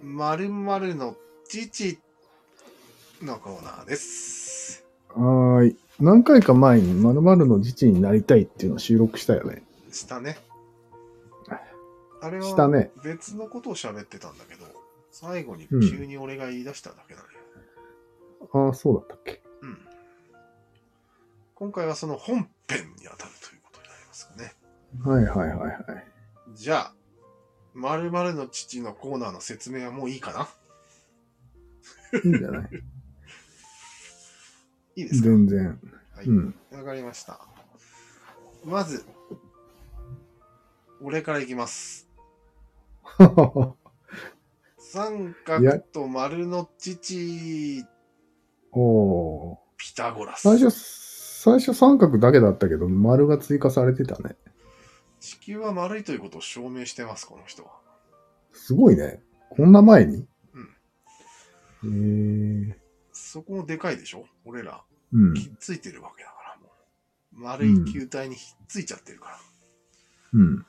まるまるの父のコーナーです。はーい。何回か前に〇〇の自治になりたいっていうのを収録したよね。したね。あれはしたね。別のことを喋ってたんだけど、最後にうん急に俺が言い出しただけだね。ああ、そうだったっけ？うん。今回はその本編に当たるということになりますかね。はいはいはいはい。じゃあ、まるまるの父のコーナーの説明はもういいかな？いいんじゃない？いいですか？全然。はい。うん。わかりました。まず、俺からいきます。三角と丸の父、おー。ピタゴラス。最初、最初三角だけだったけど、丸が追加されてたね。地球は丸いということを証明してます、この人は。すごいね。こんな前に？うん。へえそこもでかいでしょ？俺ら、うん。ひっついてるわけだから、もう。丸い球体にひっついちゃってるから。うん。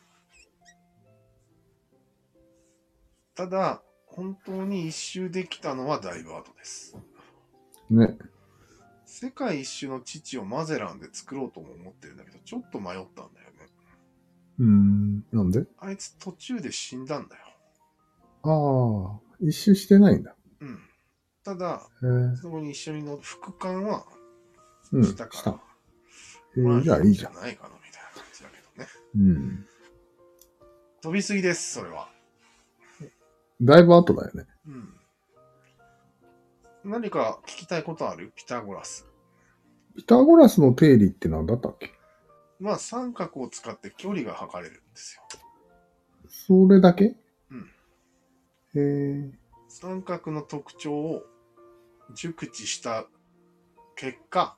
ただ、本当に一周できたのはだいぶ後です。ね。世界一周の父をマゼランで作ろうとも思ってるんだけど、ちょっと迷ったんだよね。うーん。なんで？あいつ途中で死んだんだよ。ああ、一周してないんだ。うん。ただ、そこに一緒に乗る副官はうん。したから、した。へえまあじゃあいいじゃん。ないかなみたいな感じだけどね。うん。飛びすぎです、それは。だいぶ後だよね。うん。何か聞きたいことある？ピタゴラス。ピタゴラスの定理って何だったっけ？まあ、三角を使って距離が測れるんですよ。それだけ？うん。へえ。三角の特徴を熟知した結果、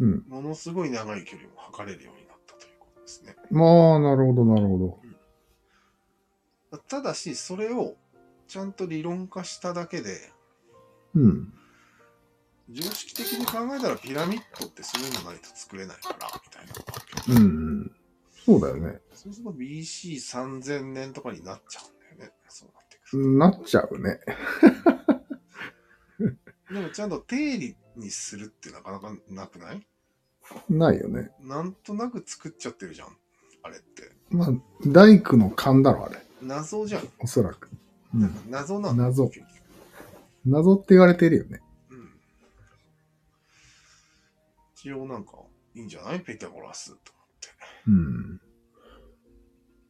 うん。ものすごい長い距離も測れるようになったということですね。まあ、なるほど、なるほど。ただし、それをちゃんと理論化しただけで、うん。常識的に考えたらピラミッドってそういうのないと作れないから、みたいな。うんうん。そうだよね。そうすると BC3000 年とかになっちゃうんだよね。そうなってくる。なっちゃうね。でもちゃんと定理にするってなかなかなくない？ないよね。なんとなく作っちゃってるじゃん。あれって。まあ、大工の勘だろ、あれ。謎じゃん。おそらく。うん。謎なんだ謎謎って言われてるよね。うん。一応なんかいいんじゃない？ピタゴラスと思って。うん。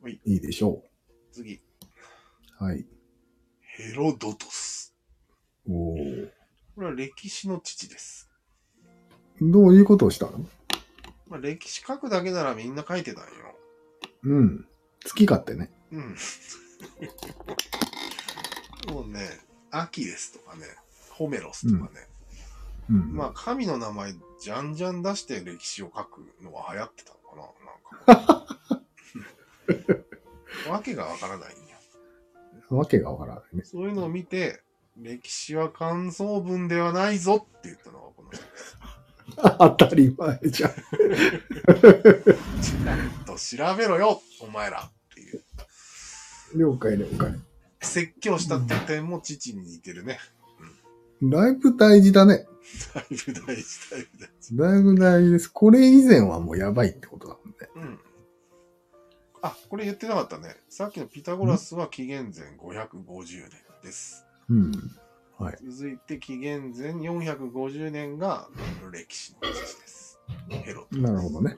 はいいいでしょ次。う。はい。ヘロドトス。おーこれは歴史の父です。どういうことをしたの？まあ、歴史書くだけならみんな書いてたんよ。うん。好き勝手ね。うん。もうね、アキレスとかね、ホメロスとかね、うん。まあ神の名前じゃんじゃん出して歴史を書くのは流行ってたのかななんか。わけがわからないんよ。わけがわからないね。そういうのを見て、歴史は感想文ではないぞって言ったのがこの人です。当たり前じゃん。ちゃんと調べろよ、お前らっていう。了解了解。説教したって点も父に似てるね。だいぶ大事だね。だいぶ大事、だいぶ大事。だいぶ大事です。これ以前はもうやばいってことだもんね。うん。あ、これ言ってなかったね。さっきのピタゴラスは紀元前550年です。うん。はい。続いて紀元前450年が歴史の父です。ヘロトなるほどね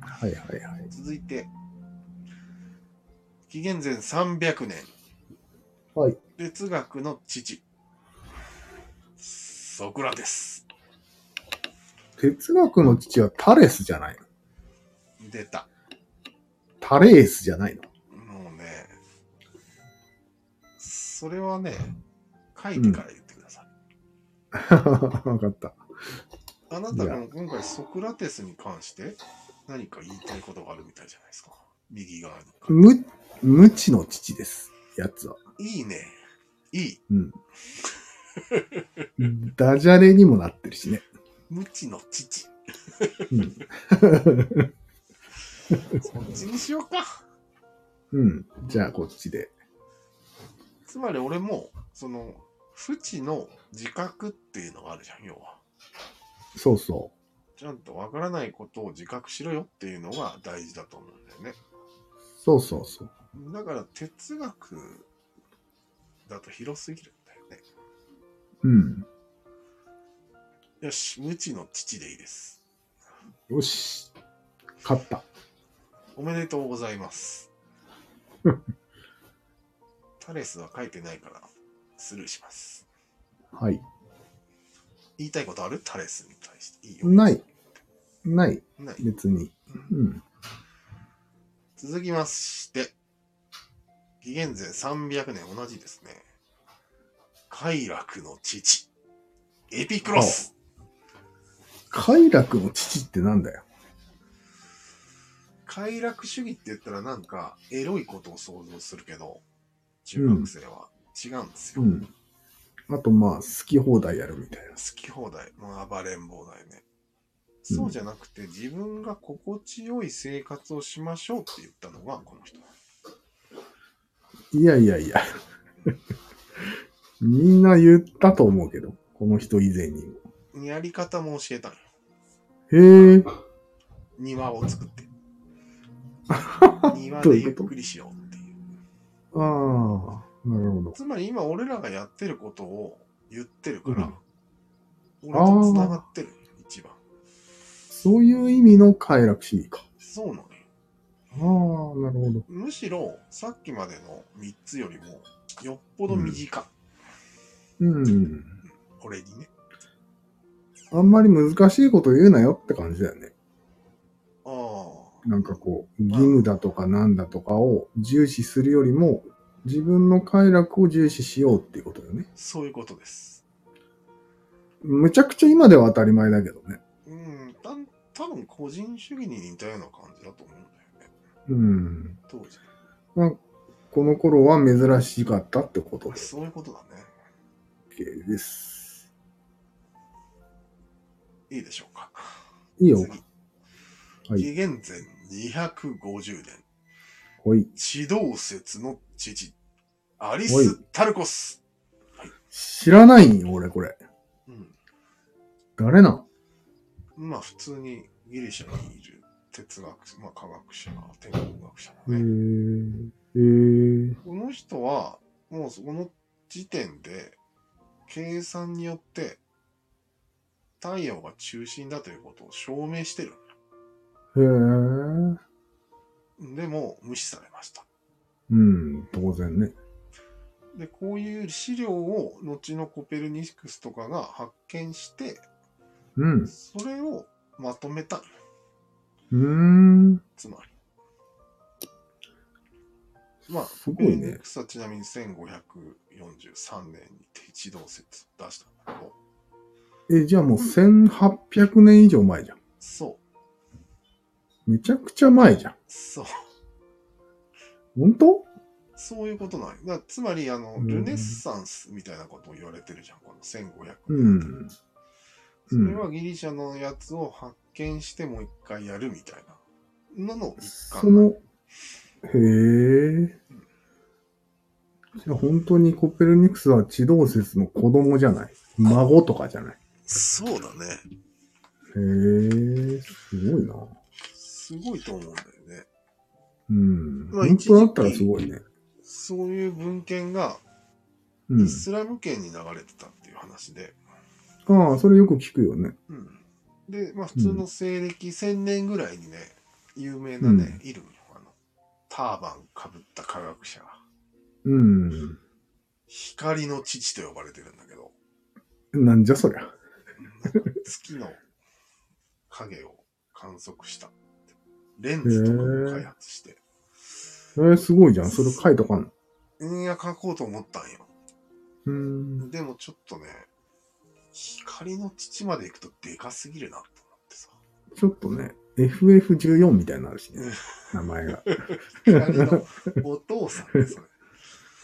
はい、はいはいはい。続いて、紀元前300年、はい。哲学の父、ソクラテス。哲学の父はタレスじゃないの？出た。タレースじゃないの？もうね、それはね、書いてから言ってください。わかった。あなたが今回ソクラテスに関して何か言いたいことがあるみたいじゃないですか。右側に。無、無知の父です。やつは。いいね。いい。うん。ダジャレにもなってるしね。無知の父。うん。そっちにしようか。うん。じゃあ、こっちで。つまり俺も、その、不知の自覚っていうのがあるじゃん、要は。そうそちゃんとわからないことを自覚しろよっていうのが大事だと思うんだよね。う。そうそうそう。だから哲学だと広すぎる。うん。よし、無知の父でいいです。よし。勝った。おめでとうございます。タレスは書いてないからスルーします。はい。言いたいことある？タレスに対して。いいよ。ない。ない。ない。別に。うん。続きまして、紀元前300年同じですね。快楽の父、エピクロス。快楽の父ってなんだよ。快楽主義って言ったらなんかエロいことを想像するけど、中学生は違うんですよ。うん。あと、まあ、好き放題やるみたいな。好き放題、もう暴れん坊だよね。そうじゃなくて、自分が心地よい生活をしましょうって言ったのがこの人。いやいやいや。みんな言ったと思うけど、この人以前にも。やり方も教えたのよ。へえ。庭を作って。庭でゆっくりしようっていう。ああ、なるほど。つまり今俺らがやってることを言ってるから、うん俺と繋がってるよ一番。そういう意味の快楽主義か。そうなのよ。ああ、なるほど。むしろさっきまでの3つよりもよっぽど短い、うん。俺にね。あんまり難しいこと言うなよって感じだよね。あなんかこう、義務だとかなんだとかを重視するよりも、自分の快楽を重視しようっていうことよね。あ、そういうことです。むちゃくちゃ今では当たり前だけどね。うん、た多分個人主義に似たような感じだと思うんだよね。うん。当時。まあ、この頃は珍しかったってことです。そういうことだね。OK です。いいでしょうか。いいよ。次。はい紀元前250年。ほい。地動説の父、アリスタルコス。知らないんよ、俺これ。うん。誰なん？まあ普通にギリシャにいる哲学者、まあ科学者、天文学者へだね。え。へえ。この人は、もうその時点で、計算によって、太陽が中心だということを証明してる。へえ。でも、無視されました。うん、当然ね。で、こういう資料を、後のコペルニクスとかが発見して、うん。それをまとめた。うーん。つまり。まあ、すごいねコペルニクスはちなみに1543年に鉄道説を出したんだけど、え、じゃあもう1800年以上前じゃん。そう、めちゃくちゃ前じゃん。そう、本当？そういうことなんよ。だつまり、あの、うんルネッサンスみたいなことを言われてるじゃん、この1500年。うん。それはギリシャのやつを発見してもう一回やるみたいなのの一環。その、へえ。じゃあ本当にコペルニクスは地動説の子供じゃない？孫とかじゃない？そうだね。へえ、すごいな。すごいと思うんだよね。うん。まあ本当だったらすごいね。そういう文献がうんイ。スラム圏に流れてたっていう話で、ああ、それよく聞くよね。うんで、まあ普通の西暦1000年ぐらいにね、有名なね、いるんよ。あの、ターバンかぶった科学者が。うん。光の父と呼ばれてるんだけど、なんじゃそりゃ。月の影を観測した。レンズとかも開発して。えー、すごいじゃん。それ書いとかんの？いや、書こうと思ったんよ。うん。でもちょっとね、光の父まで行くとでかすぎるなと思ってさ。ちょっとね、FF14 みたいになるしねうん。名前が。光のお父さんね、それ。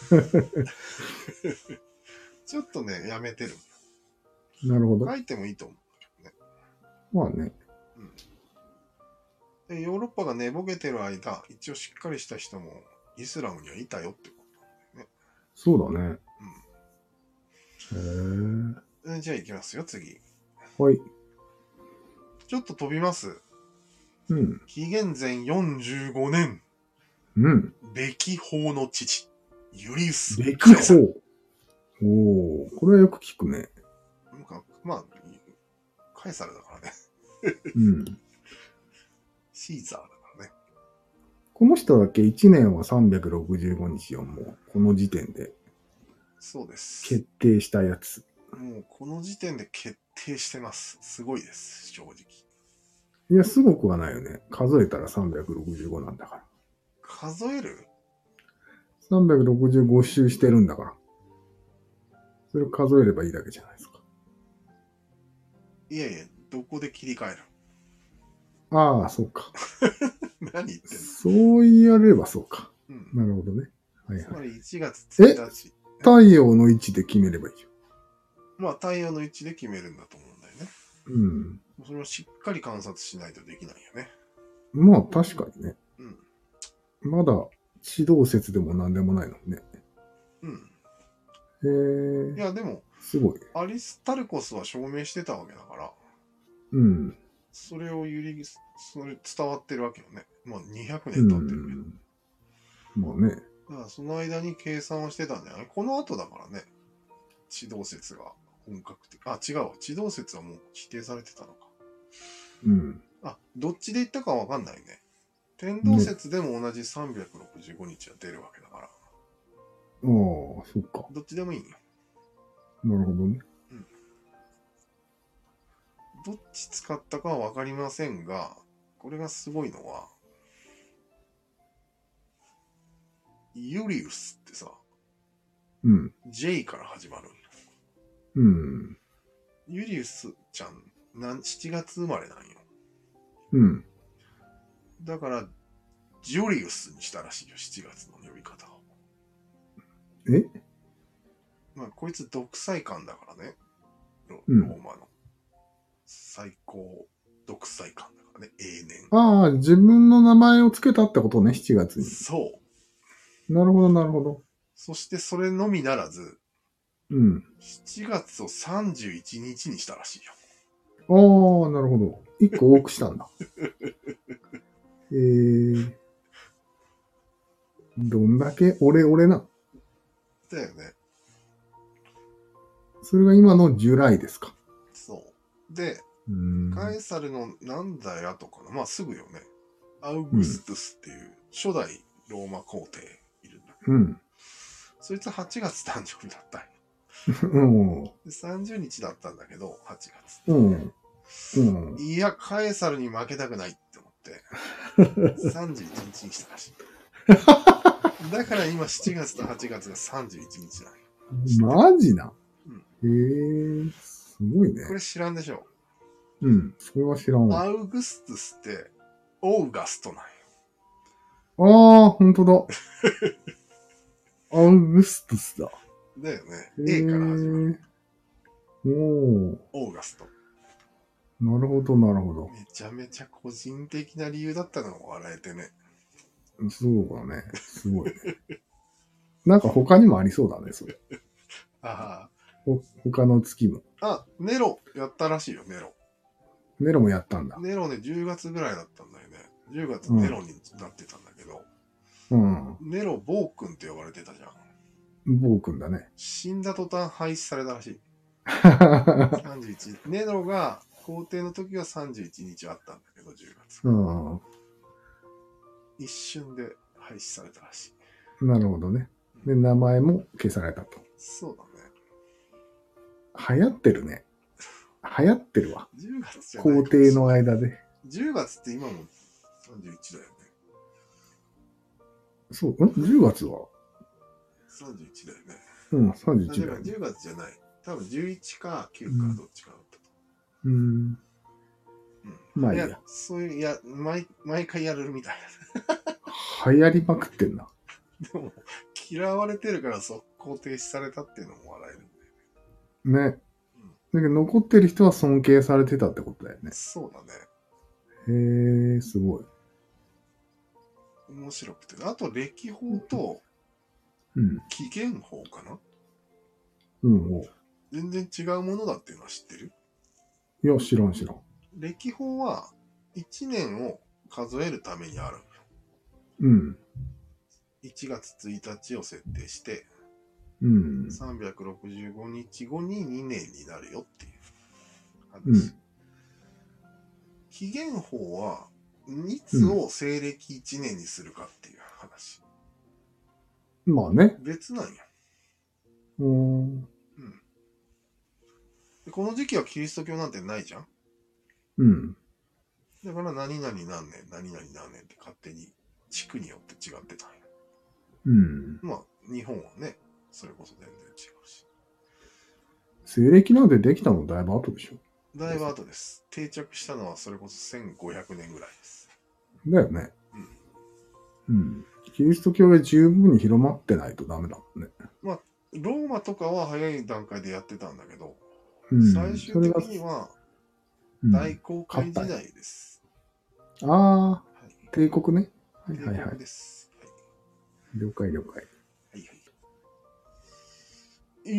ちょっとね、やめてる。なるほど。書いてもいいと思まあね。う。でヨーロッパが寝ぼけてる間、一応しっかりした人もイスラムにはいたよってこそうだね。へえ。と。えじゃあ行きますよ、次。はい。ちょっと飛びます。うん。紀元前45年、うん。歴法の父、ユリウス・歴カエサル法。おお、これはよく聞くね。なんかまあ、カエサルだからね。うん。シーザーだからね。この人だけ1年は365日をもう、この時点でそうです。決定したやつ。もうこの時点で決定してます。すごいです、正直。いや、すごくはないよね。数えたら365なんだから。数える？365周してるんだから。それを数えればいいだけじゃないですか。いやいや、どこで切り替えるああ、そうか。何言ってんの？そう言われればそうか。うん。なるほどね。はいはい。つまり1月1日。太陽の位置で決めればいいよ。まあ太陽の位置で決めるんだと思うんだよね。うん。それをしっかり観察しないとできないよね。まあ確かにね。うん。まだ指導説でも何でもないのにね。うん。へえ、いや、でも、すごい。アリスタルコスは証明してたわけだから、うん。それをゆり、それ伝わってるわけよね。まあ200う年経ってるけど。ん。まあね。だからその間に計算をしてたんじゃない？この後だからね。地動説が本格的。あ、違うわ。地動説はもう否定されてたのか。うん。あ、どっちで言ったかわかんないね。天動説でも同じ365日は出るわけだから。ああ、そっか。どっちでもいいんよ。なるほどね。どっち使ったかはわかりませんが、これがすごいのは、ユリウスってさ、うん。J から始まる。うん。ユリウスちゃん、なん7月生まれなんよ。うん。だから、ジュリウスにしたらしいよ、7月の呼び方を。え？まあ、こいつ独裁官だからね。ロうんローマの。最高独裁官だからね、永年。ああ、自分の名前を付けたってことね、7月に。そう。なるほど、なるほど。そしてそれのみならず、うん。7月を31日にしたらしいよ。ああ、なるほど。一個多くしたんだ。えー。どんだけ俺俺な。だよね。それが今のジュライですか。そう。で、うーん。カエサルのなんだやとかな、まあすぐよね。アウグストゥスっていう初代ローマ皇帝いるんだけど、うん。そいつ8月誕生日だったんよ。うん。で30日だったんだけど、8月。うん。うん。いや、カエサルに負けたくないって思って、31日にしたらしい。だから今7月と8月が31日な。マジな？うんへえー、すごいねこ。れ知らんでしょ？うん。それは知らんわ。アウグストゥスって、オーガストなんよ。ああ、ほんとだ。アウグストゥスだ。だよね。へ A から始まる。ーおー。オーガスト。なるほど、なるほど。めちゃめちゃ個人的な理由だったのが笑えてね。そうだね。すごいね。なんか他にもありそうだね、それ。あほ他の月も。あ。あ、ネロやったらしいよ、ネロ。ネロもやったんだ。ネロね、10月ぐらいだったんだよね。10月ネロになってたんだけど、うん。ネロ暴君って呼ばれてたじゃん。暴君だね。死んだ途端廃止されたらしい。31。ネロが皇帝の時は31日あったんだけど、10月。うん。一瞬で廃止されたらしい。なるほどね。で、名前も消されたと。そうだね。流行ってるね。流行ってるわ。10月じゃない皇帝の間で。10月って今も31だよね。そう、ん ?10 月は？31だよね。うん、あ31でもだよね。10月じゃない。多分11か9うんかどっちかだったと。うん。うんまあいいやや、そういう、いや、毎毎回やるみたい流行りまくってんな。な。でも、嫌われてるから速攻停止されたっていうのも笑えるんだよね。ね。だけど残ってる人は尊敬されてたってことだよね。そうだね。へえ、すごい。面白くて。あと、歴法とうん。紀元法かな？うん。お全然違うものだっていうのは知ってる？いや、知らん知らん。歴法は1年を数えるためにある。うん。1月1日を設定して、うん。365日後に2年になるよっていう話。うん紀元法はいつを西暦1年にするかっていう話。まあね。別なんや。うーん。でこの時期はキリスト教なんてないじゃんうん。だから何々何年、何々何年って勝手に地区によって違ってたんや。うん。まあ、日本はね、それこそ全然違うし。西暦なんてできたのだいぶ後でしょ。だいぶ後です。定着したのはそれこそ1500年ぐらいです。だよね。うん。キリスト教が十分に広まってないとダメだもんね。ローマとかは早い段階でやってたんだけど、うん。最終的にはうん大航海時代です。ああ、はい。帝国ね。はい帝はいはい国。です。了解了解。はい。はいはい。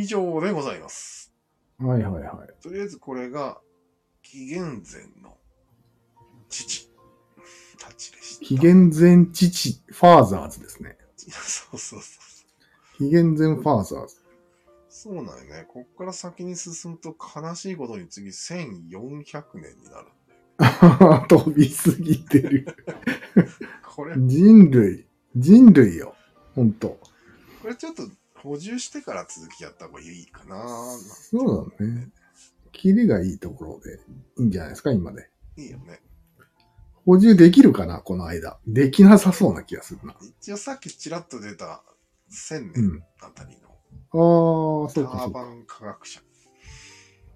以上でございます。はいはいはい。とりあえずこれが紀元前の父たちでした。紀元前父、ファーザーズですね。そうそうそう。紀元前ファーザーズ。そうなんよね。こっから先に進むと悲しいことに次1400年になる。飛びすぎてる。これ、人類、人類よ。ほんと。これちょっと補充してから続きやった方がいいかな。そうだね。キリがいいところでいいんじゃないですか、今で。いいよね。補充できるかな、この間。できなさそうな気がするな。一応さっきちらっと出た1000う年ん。あたりのああ、タそうかそうか。ーバン科学者あ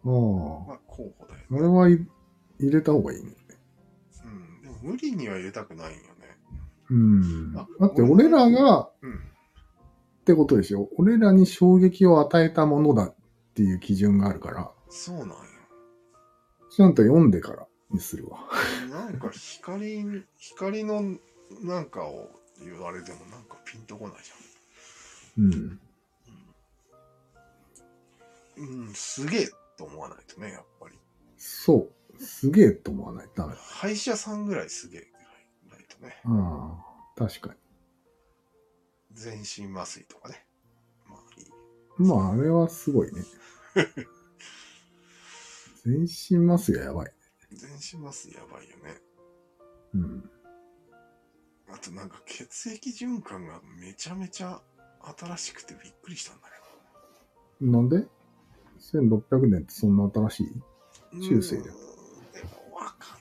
あ。が候補だよね。あれはい入れた方がいいね。うん。でも無理には入れたくないんよね。うん。あだって俺らが、うん。ってことでしょ俺らに衝撃を与えたものだっていう基準があるから、そうなんよ。ちゃんと読んでからにするわ。なんか光に、光のなんかを言われてもなんかピンとこないじうん。ゃん。うん、すげえと思わないとね、やっぱり。そう。すげえと思わないとダメだ。歯医者さんぐらいすげえぐらいないとね。ああ、確か全身麻酔とかね。まあいい。に。まあ、あれはすごいね。全身麻酔はやばい。全身麻酔やばいよね。うん。あとなんか血液循環がめちゃめちゃ新しくてびっくりしたんだなんで？?1600 年ってそんな新しい？中世でわか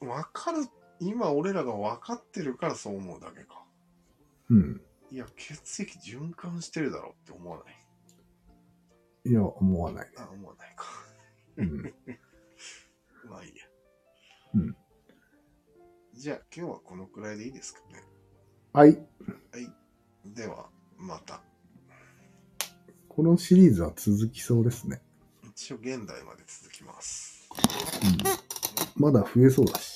る。わかる。今俺らが分かってるからそう思うだけか。うん。いや、血液循環してるだろうって思わない？いや、思わないね。あ、思わないか。うん。まあいいや。うん。じゃあ今日はこのくらいでいいですかね？はい。では、また。このシリーズは続きそうですね。一応現代まで続きます。うん。まだ増えそうだし。